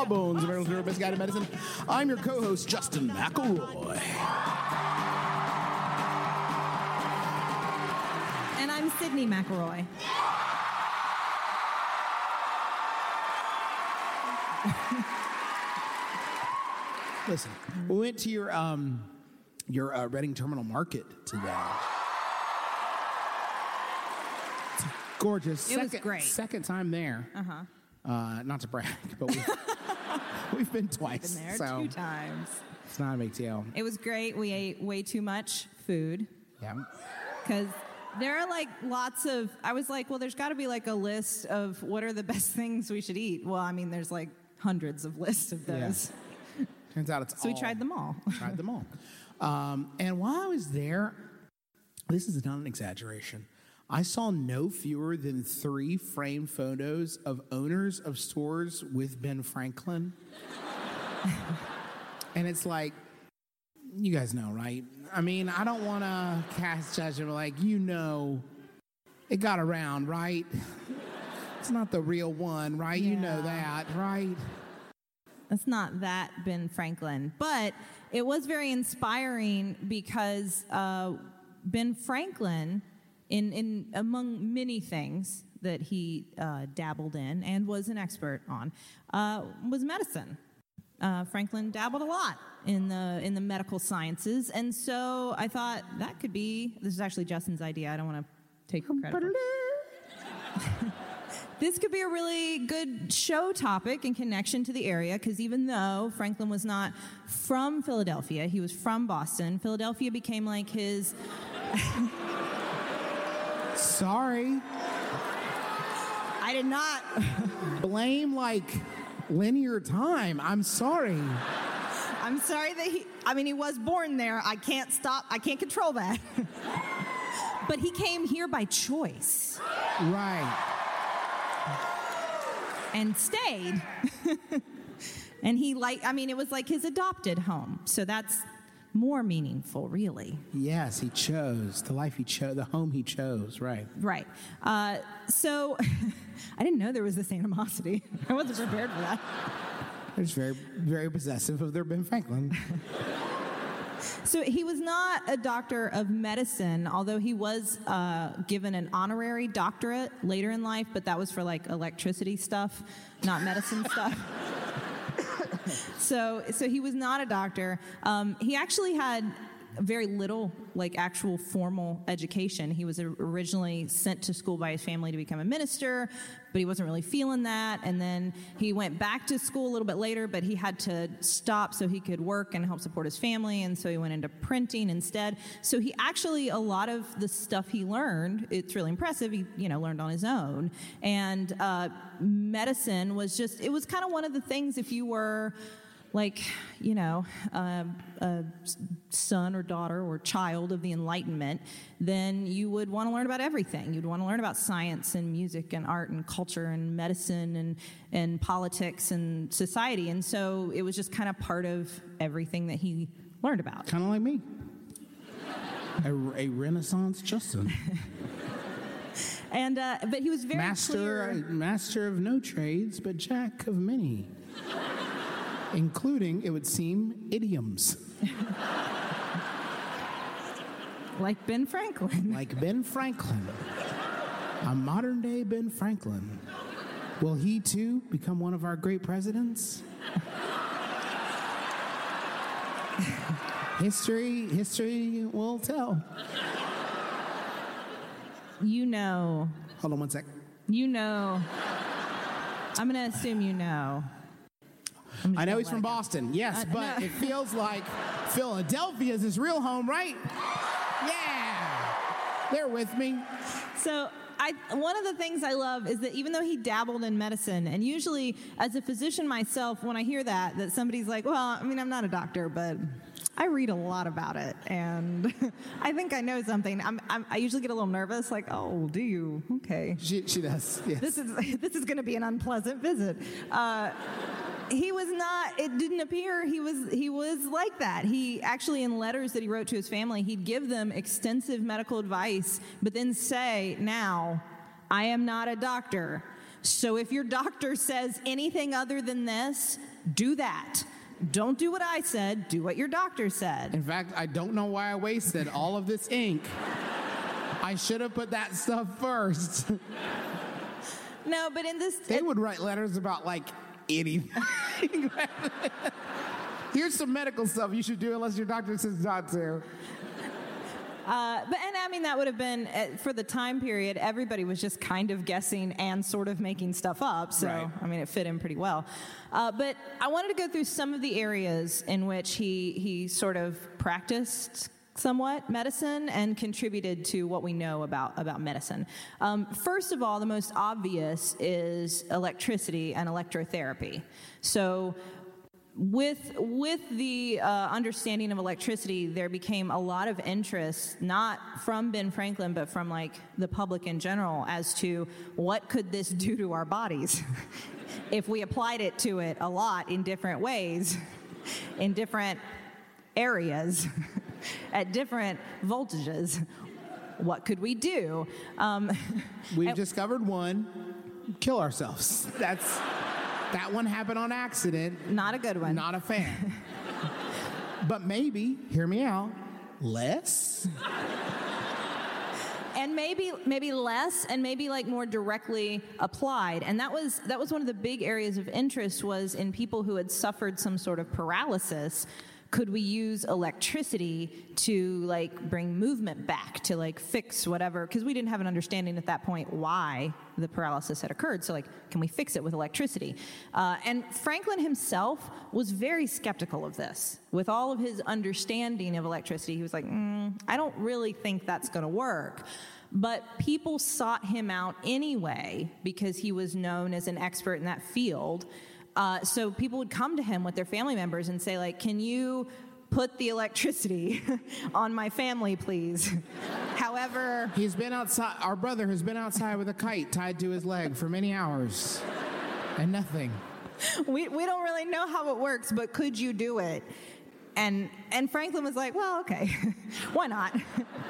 Sawbones, American Therapist Guide to Medicine. I'm your co-host, Justin McElroy. And I'm Sydnee McElroy. Listen, we went to your um, your uh, Reading Terminal Market today. It's gorgeous. It was great. Second time there. Uh-huh. not to brag, but we've, we've been twice. Been there so two times. it's not a big deal. It was great. We ate way too much food Yeah. because there are like lots of. I was like, well, there's got to be like a list of what are the best things we should eat. Well, I mean, there's like hundreds of lists of Yeah. those. Turns out it's So we tried them all. tried them all. Um, and while I was there, this is not an exaggeration. I saw no fewer than three framed photos of owners of stores with Ben Franklin. and it's like, you guys know, right? I mean, I don't want to cast judgment, like, you know, it got around, right? It's not the real one, right? You know that, right? That's not that Ben Franklin, but it was very inspiring because uh, Ben Franklin, in, in among many things that he uh, dabbled in and was an expert on, uh, was medicine. Uh, Franklin dabbled a lot in the in the medical sciences, and so I thought that could be. This is actually Justin's idea. I don't want to take credit. This could be a really good show topic in connection to the area because even though Franklin was not from Philadelphia, he was from Boston. Philadelphia became like his. Sorry. I did not. blame like linear time. I'm sorry. I'm sorry that he. I mean, he was born there. I can't stop. I can't control that. but he came here by choice Right. and stayed. and he like. I mean, it was like his adopted home. So that's more meaningful, really. Yes, he chose the life he chose, the home he chose. Right. Right. Uh, so I didn't know there was this animosity. I wasn't prepared for that. They're just very, very possessive of their Ben Franklin. So he was not a doctor of medicine, although he was uh, given an honorary doctorate later in life, but that was for like electricity stuff, not medicine stuff. So, so he was not a doctor. Um, he actually had very little like actual formal education. He was originally sent to school by his family to become a minister, but he wasn't really feeling that. And then he went back to school a little bit later, but he had to stop so he could work and help support his family. And so he went into printing instead. So he actually, a lot of the stuff he learned, it's really impressive. He, you know, learned on his own. And uh, medicine was just, it was kind of one of the things if you were like, you know, uh, a son or daughter or child of the Enlightenment, then you would want to learn about everything. You'd want to learn about science and music and art and culture and medicine and, and politics and society. And so it was just kind of part of everything that he learned about. kind of like me. A, a Renaissance Justin, And uh, but he was very master, clear. master of no trades, but jack of many, including, it would seem, idioms. Like Ben Franklin. like Ben Franklin, a modern day Ben Franklin. Will he too become one of our great presidents? history, history will tell. You know. Hold on one sec. You know. I'm going to assume you know. I know he's from. Boston, yes, Uh, but no. it feels like Philadelphia is his real home, right? Yeah, they're with me. So I, one of the things I love is that even though he dabbled in medicine, and usually as a physician myself, when I hear that, that somebody's like, well, I mean, I'm not a doctor, but I read a lot about it, and I think I know something. I'm, I'm, I usually get a little nervous, like, oh, do you? Okay. She, she does. Yes. This is this is going to be an unpleasant visit. Uh, he was not. It didn't appear he was he was like that. He actually, in letters that he wrote to his family, he'd give them extensive medical advice, but then say, "Now, I am not a doctor, so if your doctor says anything other than this, do that." Don't do what I said, do what your doctor said. In fact, I don't know why I wasted all of this ink. I should have put that stuff first. No, but in this They would write letters about like anything. Here's some medical stuff you should do unless your doctor says not to. Uh, but and I mean that would have been uh, for the time period. Everybody was just kind of guessing and sort of making stuff up. So Right. I mean it fit in pretty well. Uh, but I wanted to go through some of the areas in which he he sort of practiced somewhat medicine and contributed to what we know about about medicine. Um, first of all, the most obvious is electricity and electrotherapy. So with with the uh, understanding of electricity, there became a lot of interest, not from Ben Franklin, but from like the public in general, as to what could this do to our bodies if we applied it to it a lot in different ways, in different areas, at different voltages. What could we do? Um, We've discovered one kill ourselves. That's that one happened on accident. not a good one. Not a fan. but maybe, hear me out, less? and maybe maybe less and maybe like more directly applied and that was that was one of the big areas of interest was in people who had suffered some sort of paralysis could we use electricity to like bring movement back to like fix whatever? Because we didn't have an understanding at that point why the paralysis had occurred. So like can we fix it with electricity? Uh, and franklin himself was very skeptical of this. With all of his understanding of electricity he was like mm, i don't really think that's going to work. But people sought him out anyway because he was known as an expert in that field uh, so people would come to him with their family members and say, like, can you put the electricity on my family, please? However, He's been outside, our brother has been outside with a kite tied to his leg for many hours and nothing. we, we don't really know how it works, but could you do it? And, and Franklin was like, well, okay, why not?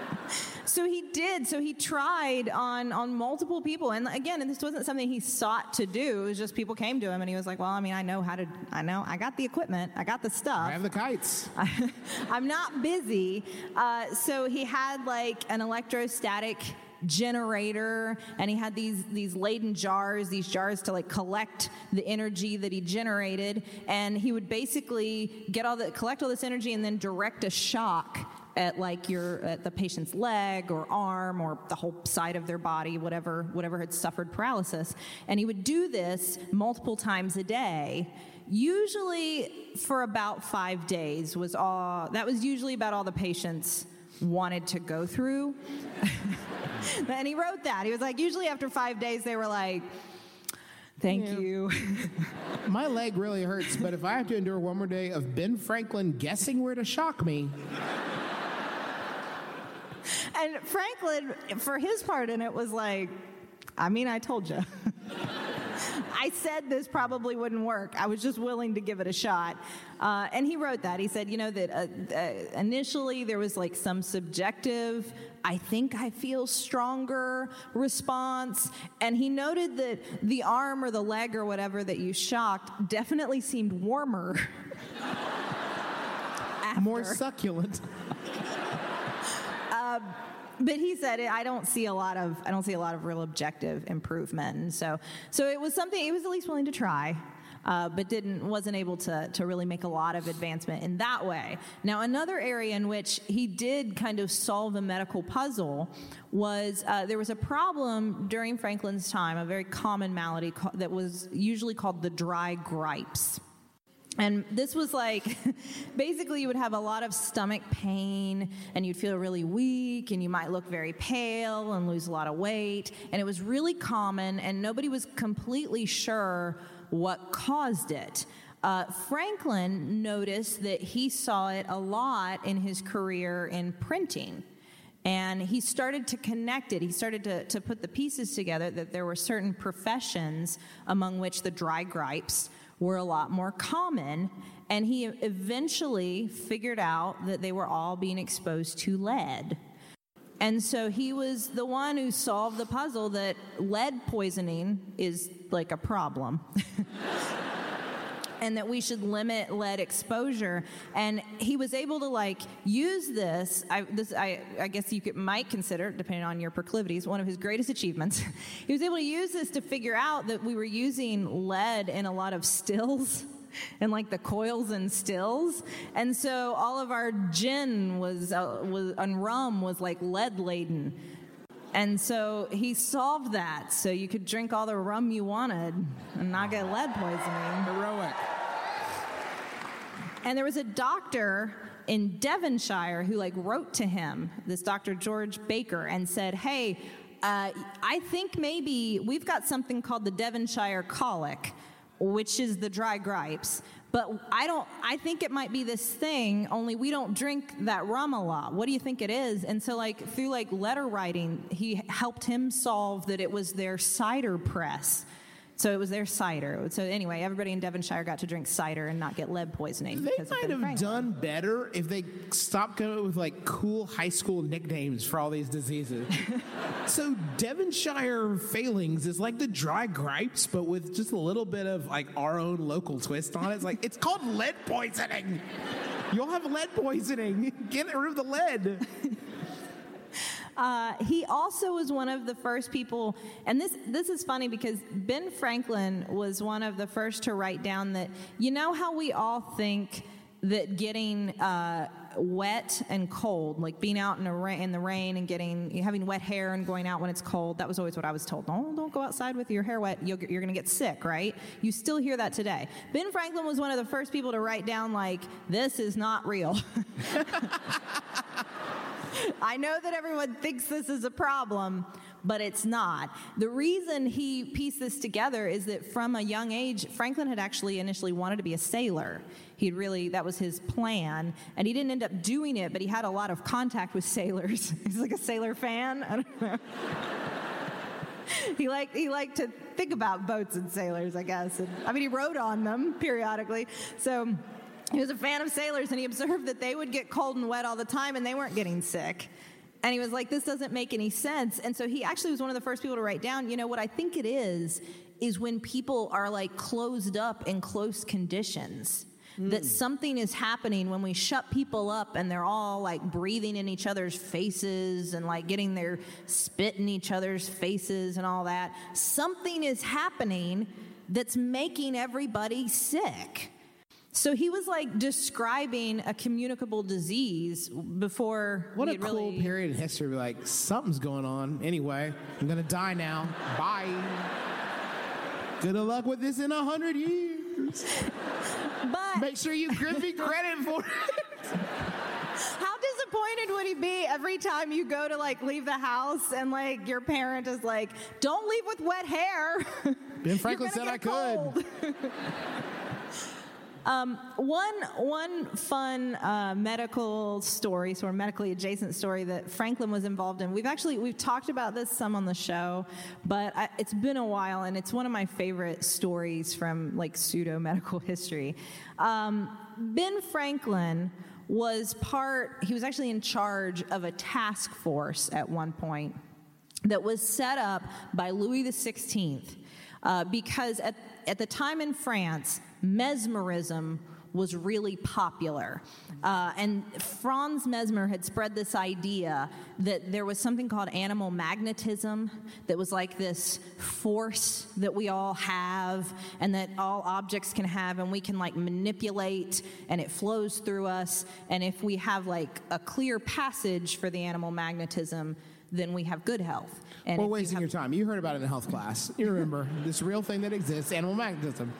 so he did. So he tried on, on multiple people. And again, this wasn't something he sought to do. It was just people came to him and he was like, well, I mean, I know how to, I know, I got the equipment, I got the stuff. I have the kites. I'm not busy. Uh, so he had like an electrostatic generator and he had these these Leyden jars these jars to like collect the energy that he generated and he would basically get all the collect all this energy and then direct a shock at like your at the patient's leg or arm or the whole side of their body whatever whatever had suffered paralysis. And he would do this multiple times a day. Usually for about five days was all that was usually about all the patients wanted to go through. And he wrote that. He was like usually after five days they were like thank Yeah. you. My leg really hurts, but if I have to endure one more day of Ben Franklin guessing where to shock me, and franklin for his part in it was like i mean i told you I said this probably wouldn't work. I was just willing to give it a shot. Uh, and he wrote that. He said, you know, that uh, uh, initially there was like some subjective, I think I feel stronger response. And he noted that the arm or the leg or whatever that you shocked definitely seemed warmer. more succulent. but he said I don't see a lot of I don't see a lot of real objective improvement. And so so it was something he was at least willing to try. Uh, but didn't wasn't able to to really make a lot of advancement in that way. Now, another area in which he did kind of solve a medical puzzle was uh, there was a problem during Franklin's time, a very common malady that was usually called the dry gripes. And this was like basically you would have a lot of stomach pain and you'd feel really weak and you might look very pale and lose a lot of weight. And it was really common and nobody was completely sure what caused it. Uh, Franklin noticed that he saw it a lot in his career in printing. And he started to connect it. He started to, to put the pieces together that there were certain professions among which the dry gripes were a lot more common. And he eventually figured out that they were all being exposed to lead. And so he was the one who solved the puzzle that lead poisoning is like a problem. and that we should limit lead exposure. And he was able to like use this. I, this, I, I guess you could, might consider, depending on your proclivities, one of his greatest achievements. he was able to use this to figure out that we were using lead in a lot of stills. And like the coils and stills, and so all of our gin was, uh, was and rum was like lead laden, and so he solved that so you could drink all the rum you wanted and not get lead poisoning. Heroic. And there was a doctor in Devonshire who like wrote to him, this Dr. George Baker, and said, "Hey, uh, I think maybe we've got something called the Devonshire colic, which is the dry gripes." But I don't, I think it might be this thing, only we don't drink that rum a lot. What do you think it is? And so, like, through like letter writing, he helped him solve that it was their cider press. So it was their cider. So anyway, everybody in Devonshire got to drink cider and not get lead poisoning. They because might have Franklin. done better if they stopped going with like cool high school nicknames for all these diseases. so Devonshire failings is like the dry gripes, but with just a little bit of like our own local twist on it. It's like it's called lead poisoning. You'll have lead poisoning. Get rid of the lead. Uh, he also was one of the first people, and this this is funny because Ben Franklin was one of the first to write down that you know how we all think that getting uh, wet and cold, like being out in, ra- in the rain and getting having wet hair and going out when it's cold, that was always what I was told. No, don't go outside with your hair wet. You'll, you're going to get sick, right? You still hear that today. Ben Franklin was one of the first people to write down like this is not real. I know that everyone thinks this is a problem, but it's not. The reason he pieced this together is that from a young age, Franklin had actually initially wanted to be a sailor. He'd really, that was his plan, and he didn't end up doing it, but he had a lot of contact with sailors. He's like a sailor fan. I don't know. he liked he liked to think about boats and sailors, I guess. And, I mean, he rode on them periodically. So he was a fan of sailors, and he observed that they would get cold and wet all the time, and they weren't getting sick. And he was like, "This doesn't make any sense." And so he actually was one of the first people to write down. You know what I think it is is when people are like closed up in close conditions. That hmm. something is happening when we shut people up and they're all like breathing in each other's faces and like getting their spit in each other's faces and all that. Something is happening that's making everybody sick. So he was like describing a communicable disease before What a cool really period in history. Like something's going on. Anyway, I'm gonna die now. Bye. Good luck with this in a hundred years. But Make sure you give me credit for it. how disappointed would he be every time you go to like leave the house and like your parent is like, "Don't leave with wet hair." Ben Franklin said I get could. um, one one fun uh, medical story, sort of medically adjacent story that Franklin was involved in. We've actually we've talked about this some on the show, but I, it's been a while, and it's one of my favorite stories from like pseudo medical history. Um, ben Franklin was part. He was actually in charge of a task force at one point that was set up by Louis XVI uh, because at, at the time in France, mesmerism was really popular. Uh, and Franz Mesmer had spread this idea that there was something called animal magnetism that was like this force that we all have and that all objects can have, and we can like manipulate and it flows through us. And if we have like a clear passage for the animal magnetism, then we have good health. And We're if you wasting have- your time. You heard about it in health class. You remember this real thing that exists, animal magnetism.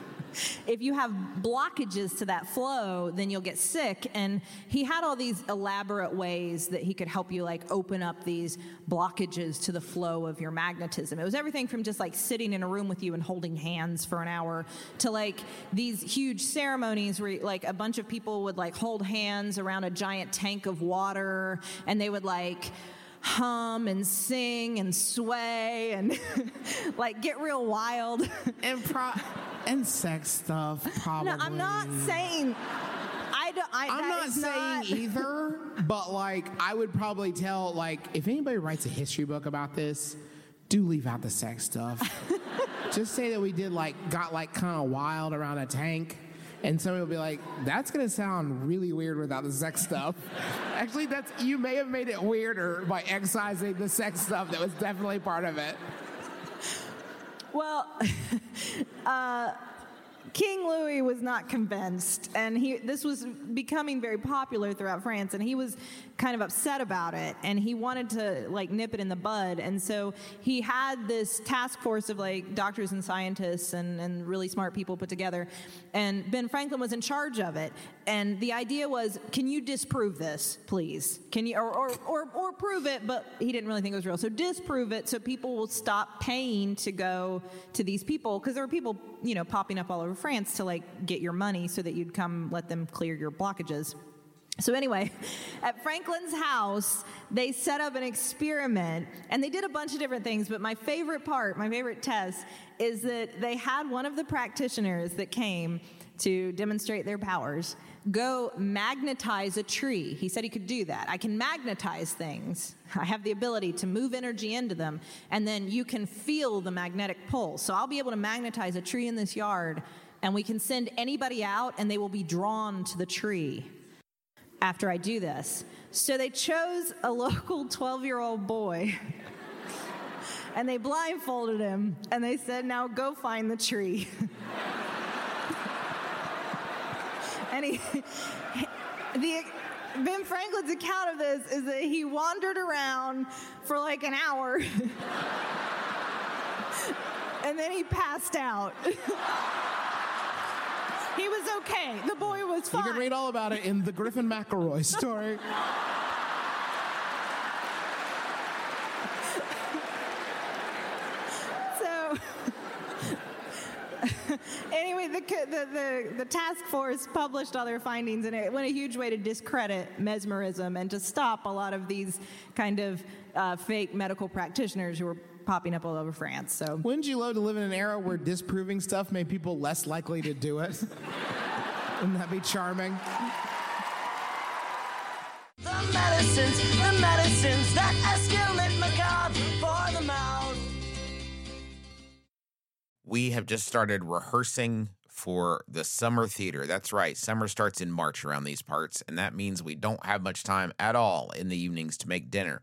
if you have blockages to that flow, then you'll get sick. And he had all these elaborate ways that he could help you like open up these blockages to the flow of your magnetism. It was everything from just like sitting in a room with you and holding hands for an hour to like these huge ceremonies where like a bunch of people would like hold hands around a giant tank of water and they would like hum and sing and sway and like get real wild. And pro- and sex stuff, probably. No, I'm not saying. I don't. I, I'm not saying not- either, but like I would probably tell like if anybody writes a history book about this, do leave out the sex stuff. Just say that we did like got like kind of wild around a tank. And somebody will be like, "That's gonna sound really weird without the sex stuff." Actually, that's you may have made it weirder by excising the sex stuff. That was definitely part of it. Well, uh, King Louis was not convinced, and he this was becoming very popular throughout France, and he was kind of upset about it, and he wanted to like nip it in the bud, and so he had this task force of like doctors and scientists and, and really smart people put together, and Ben Franklin was in charge of it, and the idea was, can you disprove this, please? Can you or or or, or prove it? But he didn't really think it was real, so disprove it so people will stop paying to go to these people because there were people you know popping up all over France to like get your money so that you'd come let them clear your blockages. So, anyway, at Franklin's house, they set up an experiment and they did a bunch of different things. But my favorite part, my favorite test, is that they had one of the practitioners that came to demonstrate their powers go magnetize a tree. He said he could do that. I can magnetize things, I have the ability to move energy into them, and then you can feel the magnetic pull. So, I'll be able to magnetize a tree in this yard. And we can send anybody out, and they will be drawn to the tree after I do this. So they chose a local 12 year old boy and they blindfolded him and they said, Now go find the tree. and he, the, Ben Franklin's account of this is that he wandered around for like an hour and then he passed out. He was okay. The boy was fine. You can read all about it in the Griffin McElroy story. So, anyway, the, the, the, the task force published all their findings, and it went a huge way to discredit mesmerism and to stop a lot of these kind of uh, fake medical practitioners who were popping up all over France. So, Wouldn't you love to live in an era where disproving stuff made people less likely to do it? Wouldn't that be charming? The medicines, the medicines that escalate macabre for the mouth. we have just started rehearsing for the summer theater. That's right. Summer starts in March around these parts, and that means we don't have much time at all in the evenings to make dinner.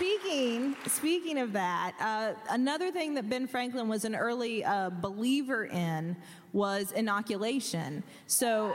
Speaking speaking of that, uh, another thing that Ben Franklin was an early uh, believer in was inoculation. So.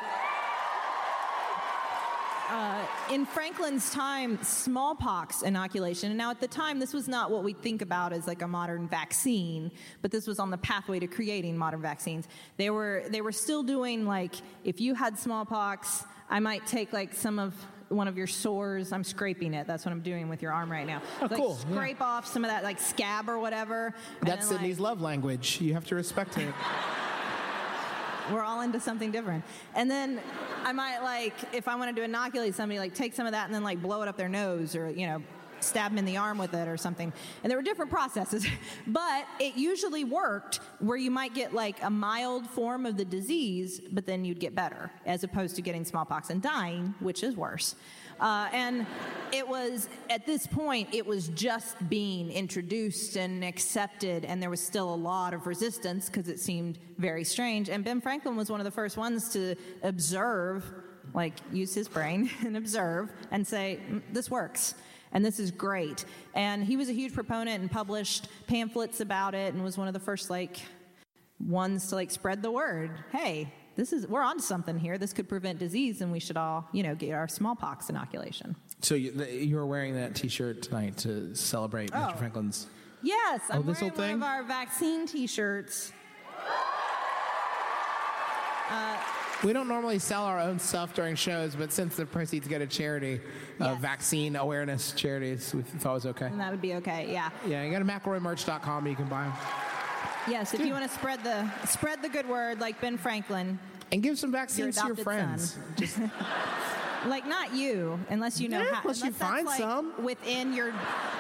Uh, in Franklin's time, smallpox inoculation, and now at the time, this was not what we think about as like a modern vaccine, but this was on the pathway to creating modern vaccines. They were they were still doing like if you had smallpox, I might take like some of one of your sores. I'm scraping it. That's what I'm doing with your arm right now. Oh, like cool, yeah. Scrape off some of that like scab or whatever. That's then, like, Sydnee's love language. You have to respect it. we're all into something different. And then I might like, if I wanted to inoculate somebody, like take some of that and then like blow it up their nose or, you know, stab them in the arm with it or something. And there were different processes, but it usually worked where you might get like a mild form of the disease, but then you'd get better as opposed to getting smallpox and dying, which is worse. Uh, and it was at this point it was just being introduced and accepted and there was still a lot of resistance because it seemed very strange and ben franklin was one of the first ones to observe like use his brain and observe and say "Mm, this works and this is great and he was a huge proponent and published pamphlets about it and was one of the first like ones to like spread the word. Hey, this is we're on to something here. This could prevent disease, and we should all you know get our smallpox inoculation. So you, you were wearing that T-shirt tonight to celebrate Oh. Mr. Franklin's. Yes, I'm Oh, this wearing one of our vaccine T-shirts. Uh, We don't normally sell our own stuff during shows, but since the proceeds go to charity, uh, Yes. vaccine awareness charities, we thought it was okay. And that would be okay. Yeah. Yeah, you go to McElroymerch.com, you can buy them. Yes. If you want to spread the spread the good word, like Ben Franklin, And give some vaccines to your friends. Just like not you, unless you know Yeah, how. unless you that's, find like, some. within your.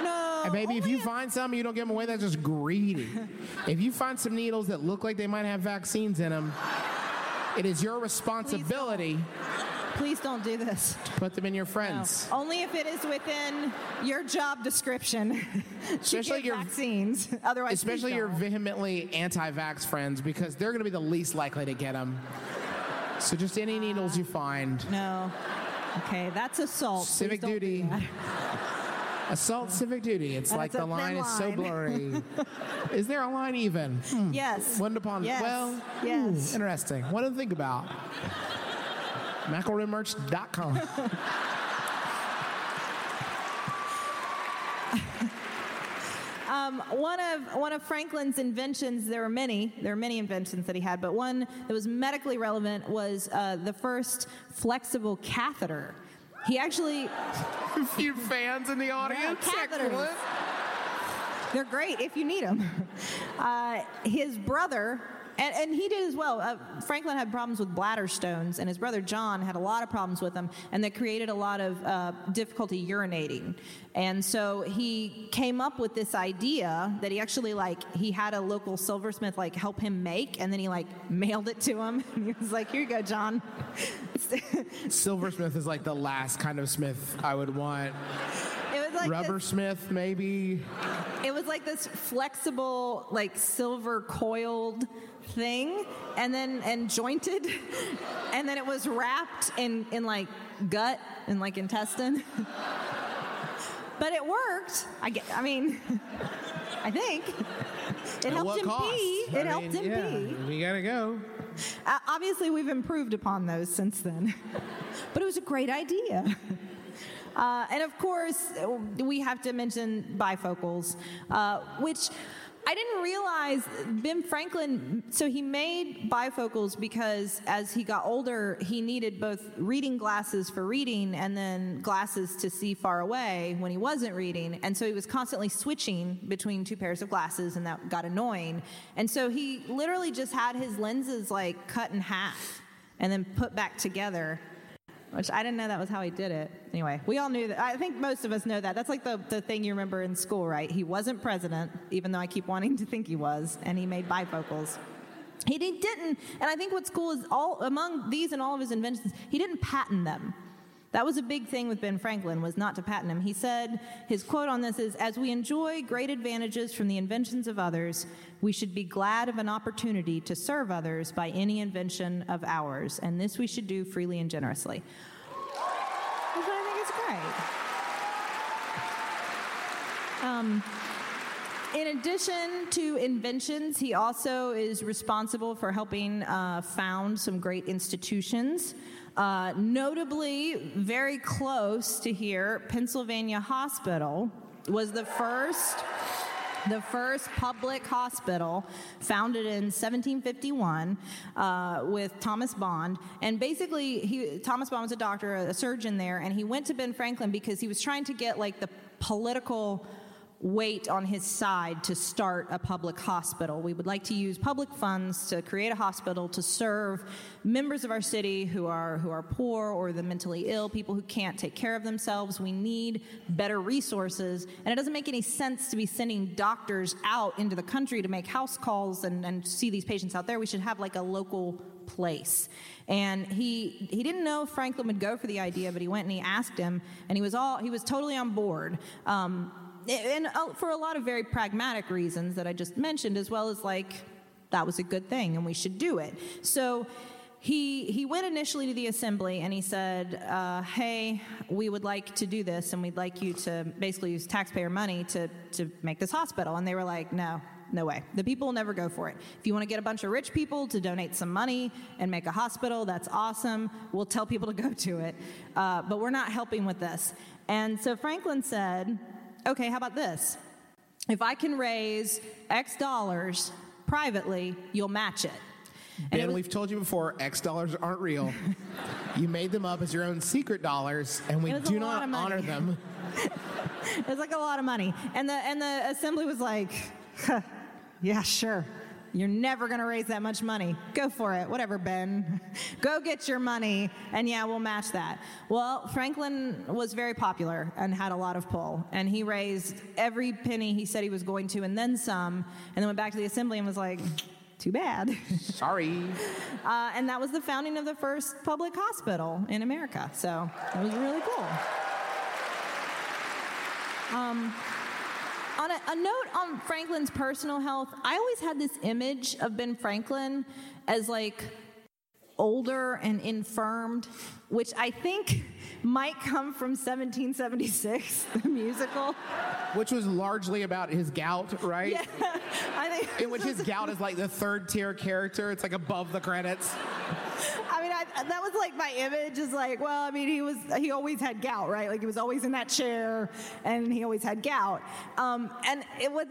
No. And maybe if you find some, you don't give them away. That's just greedy. if you find some needles that look like they might have vaccines in them, it is your responsibility Please don't do this. to put them in your No. friends. Only if it is within your job description. Especially your- vaccines. Otherwise, Especially your vehemently anti-vax friends, because they're going to be the least likely to get them. So just any needles uh, you find. No. Okay, that's assault. Please Civic don't duty. Assault civic duty. It's like That's the thin line is so blurry. is there a line even? Hmm. Yes. One upon Yes. well, Yes. ooh, interesting. What to think about? McElroymerch.com. Um, one of one of Franklin's inventions. There were many. There were many inventions that he had, but one that was medically relevant was uh, the first flexible catheter. He actually A few fans in the audience. catheters. Excellent. They're great if you need them. Uh, his brother, and, and he did as well. Uh, Franklin had problems with bladder stones, and his brother John had a lot of problems with them, and that created a lot of uh, difficulty urinating. And so he came up with this idea that he actually like he had a local silversmith like help him make, and then he like mailed it to him. And he was like, "Here you go, John." Silversmith is like the last kind of smith I would want. It was like Rubber this- smith, maybe. It was like this flexible, like silver coiled thing, and then and jointed, and then it was wrapped in in like gut and like intestine. but it worked. I get. I mean, I think it At helped him cost? pee. I It helped mean, him yeah, pee. We gotta go. Uh, obviously, we've improved upon those since then, but it was a great idea. Uh, and of course, we have to mention bifocals, uh, which I didn't realize Ben Franklin. So he made bifocals because as he got older, he needed both reading glasses for reading and then glasses to see far away when he wasn't reading. And so he was constantly switching between two pairs of glasses, and that got annoying. And so he literally just had his lenses like cut in half and then put back together which I didn't know that was how he did it. Anyway, we all knew that. I think most of us know that. That's like the, the thing you remember in school, right? He wasn't president, even though I keep wanting to think he was, and he made bifocals. He did- didn't, and I think what's cool is all among these and all of his inventions, he didn't patent them. That was a big thing with Ben Franklin was not to patent him. He said his quote on this is as we enjoy great advantages from the inventions of others, we should be glad of an opportunity to serve others by any invention of ours, and this we should do freely and generously. Which I think is great. Um, in addition to inventions, he also is responsible for helping uh, found some great institutions. Uh, notably, very close to here, Pennsylvania Hospital was the first the first public hospital founded in 1751 uh, with Thomas Bond. And basically, he, Thomas Bond was a doctor, a surgeon there, and he went to Ben Franklin because he was trying to get like the political weight on his side to start a public hospital. We would like to use public funds to create a hospital to serve members of our city who are who are poor or the mentally ill, people who can't take care of themselves. We need better resources, and it doesn't make any sense to be sending doctors out into the country to make house calls and, and see these patients out there. We should have like a local place. And he he didn't know Franklin would go for the idea, but he went and he asked him, and he was all he was totally on board. Um, and uh, for a lot of very pragmatic reasons that I just mentioned, as well as like that was a good thing and we should do it. So he he went initially to the assembly and he said, uh, "Hey, we would like to do this, and we'd like you to basically use taxpayer money to to make this hospital." And they were like, "No." No way. The people will never go for it. If you want to get a bunch of rich people to donate some money and make a hospital, that's awesome. We'll tell people to go to it. Uh, but we're not helping with this. And so Franklin said, okay, how about this? If I can raise X dollars privately, you'll match it. And it was- we've told you before, X dollars aren't real. you made them up as your own secret dollars, and we It was a do not honor them. It was like a lot of money. And the, and the assembly was like, "Huh, yeah, sure. You're never going to raise that much money. Go for it. Whatever, Ben. Go get your money, and yeah, we'll match that. Well, Franklin was very popular and had a lot of pull, and he raised every penny he said he was going to, and then some, and then went back to the assembly and was like, too bad. Sorry. Uh, and that was the founding of the first public hospital in America. So it was really cool. Um, on a, a note on Franklin's personal health, I always had this image of Ben Franklin as like older and infirmed, which I think might come from 1776, the musical. Which was largely about his gout, right? Yeah, I think. In which his gout is like the third tier character. It's like above the credits. I mean, I, that was like my image is like, well, I mean, he was, he always had gout, right? Like he was always in that chair and he always had gout. Um, and it was,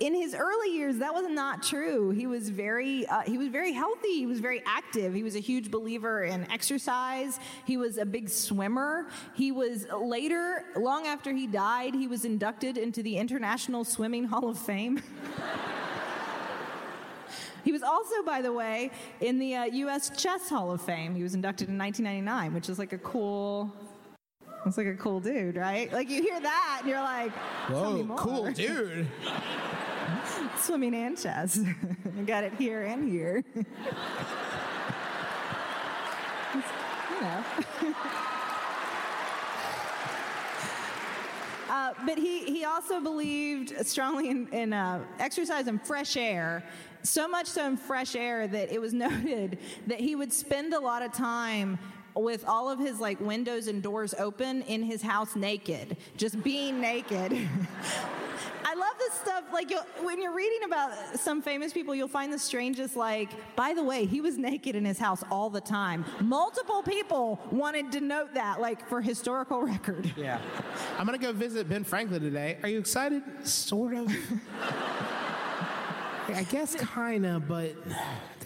in his early years, that was not true. He was very, uh, he was very healthy. He was very active. He was a huge believer in exercise. He was a big swimmer. He was later, long after he died, he was inducted into the International Swimming Hall of Fame. He was also, by the way, in the uh, U.S. Chess Hall of Fame. He was inducted in 1999, which is like a cool. It's like a cool dude, right? Like you hear that and you're like, Whoa, cool dude. Swimming and chess. Got it here and here. you know. Uh, but he, he also believed strongly in, in uh, exercise and fresh air, so much so in fresh air that it was noted that he would spend a lot of time with all of his like windows and doors open in his house naked, just being naked. I love this stuff. Like you'll, when you're reading about some famous people, you'll find the strangest. Like, by the way, he was naked in his house all the time. Multiple people wanted to note that, like for historical record. Yeah. I'm gonna go visit Ben Franklin today. Are you excited? Sort of. I guess kinda, but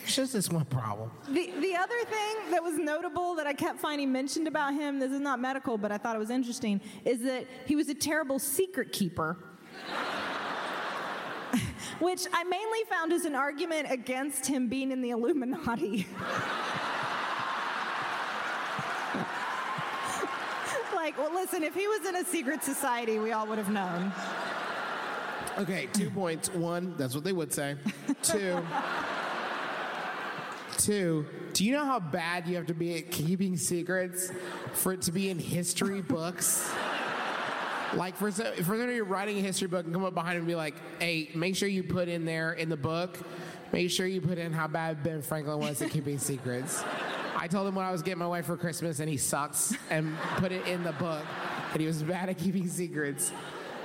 there's just this one problem. The, the other thing that was notable that I kept finding mentioned about him, this is not medical, but I thought it was interesting, is that he was a terrible secret keeper. Which I mainly found as an argument against him being in the Illuminati. like, well, listen, if he was in a secret society, we all would have known. Okay, two points. One, that's what they would say. Two. Two, do you know how bad you have to be at keeping secrets for it to be in history books? Like for so, for somebody writing a history book and come up behind and be like, "Hey, make sure you put in there in the book, make sure you put in how bad Ben Franklin was at keeping secrets." I told him what I was getting my wife for Christmas, and he sucks, and put it in the book that he was bad at keeping secrets.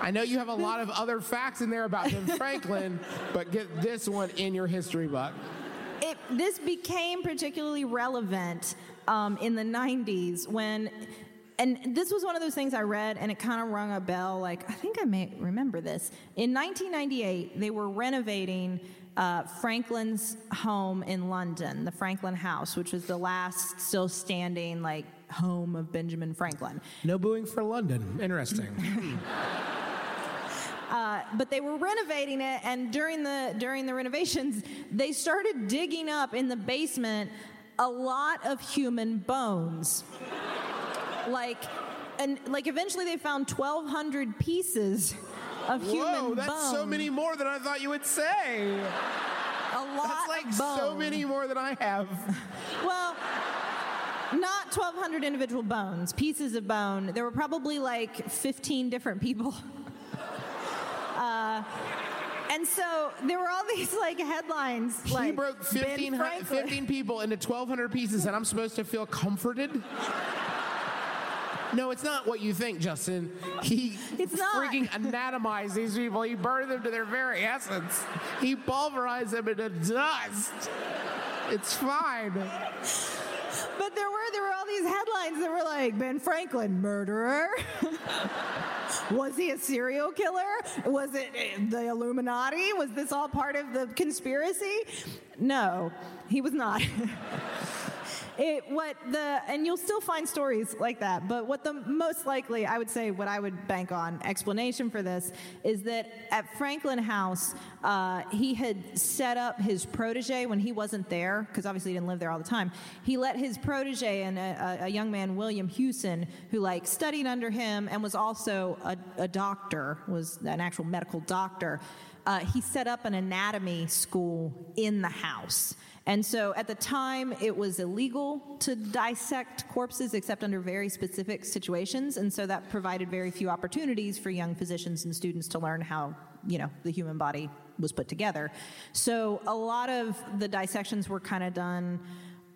I know you have a lot of other facts in there about Ben Franklin, but get this one in your history book. It, this became particularly relevant um, in the 90s when and this was one of those things I read and it kind of rung a bell like I think I may remember this. In 1998, they were renovating uh, Franklin's home in London, the Franklin House, which was the last still standing like home of Benjamin Franklin. No booing for London. Interesting. Uh, but they were renovating it, and during the during the renovations, they started digging up in the basement a lot of human bones. Like, and like eventually they found 1,200 pieces of human bones. Whoa, that's bones. so many more than I thought you would say. A lot That's like of so many more than I have. Well, not 1,200 individual bones, pieces of bone. There were probably like 15 different people. Uh, and so there were all these like headlines. he like, broke Ben 15, hu- Franklin- 15 people into 1,200 pieces, and I'm supposed to feel comforted? No, it's not what you think, Justin. He It's not. freaking anatomized these people. He burned them to their very essence. He pulverized them into dust. It's fine. There were there were all these headlines that were like Ben Franklin murderer. was he a serial killer? Was it uh, the Illuminati? Was this all part of the conspiracy? No, he was not. It, what the and you'll still find stories like that but what the most likely i would say what i would bank on explanation for this is that at franklin house uh, he had set up his protege when he wasn't there because obviously he didn't live there all the time. He let his protege and a, a, young man william hewson who like studied under him and was also a, a doctor was an actual medical doctor uh, he set up an anatomy school in the house and so at the time, it was illegal to dissect corpses except under very specific situations. And so that provided very few opportunities for young physicians and students to learn how, you know, the human body was put together. So a lot of the dissections were kind of done.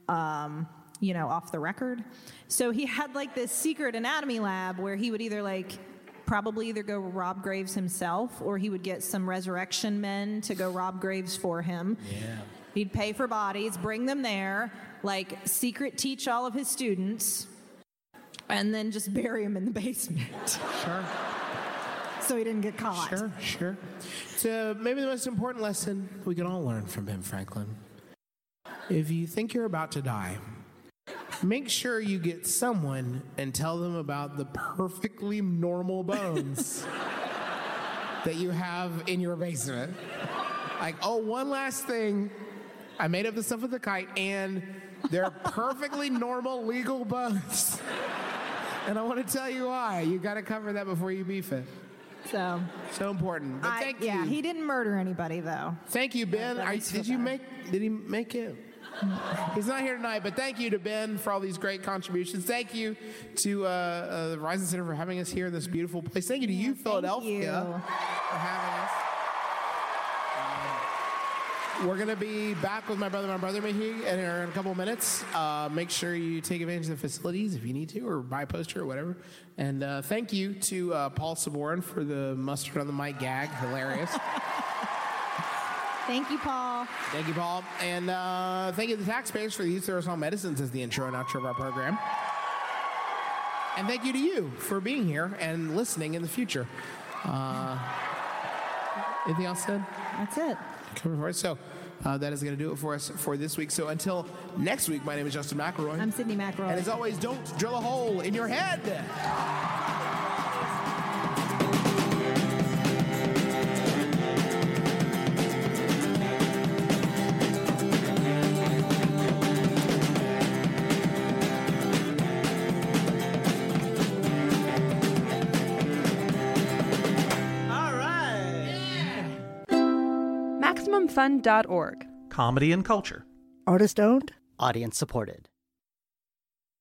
Um, you know, off the record. So he had like this secret anatomy lab where he would either like probably either go rob graves himself or he would get some resurrection men to go rob graves for him. Yeah. He'd pay for bodies, bring them there, like secret teach all of his students, and then just bury them in the basement. Sure. so he didn't get caught. Sure, sure. So maybe the most important lesson we can all learn from Ben Franklin. If you think you're about to die, make sure you get someone and tell them about the perfectly normal bones that you have in your basement. Like, oh, one last thing. I made up the stuff with the kite, and they're perfectly normal legal bugs. And I want to tell you why. You got to cover that before you beef it. So, So important. But I, thank yeah, you. he didn't murder anybody though. Thank you, Ben. makes me did you bad. make? Did he make it? He's not here tonight, but thank you to Ben for all these great contributions. Thank you to uh, uh, the Rising Center for having us here in this beautiful place. Thank you to you, Philadelphia, you. for having us. We're gonna be back with my brother, my brother and Me, in a couple of minutes. Uh, make sure you take advantage of the facilities if you need to, or buy a poster or whatever. And uh, thank you to uh, Paul Sabourin for the mustard on the mic gag, hilarious. Thank you, Paul. Thank you, Paul. And uh, thank you to the taxpayers for the use of aerosol medicines as the intro and outro of our program. And thank you to you for being here and listening in the future. Uh, anything else said? That's it. Coming for us. So uh, that is going to do it for us for this week. So until next week, my name is Justin McElroy. I'm Sydnee McElroy. and as always, don't drill a hole in your head. MaximumFun.org. comedy and culture. Artist owned, audience supported.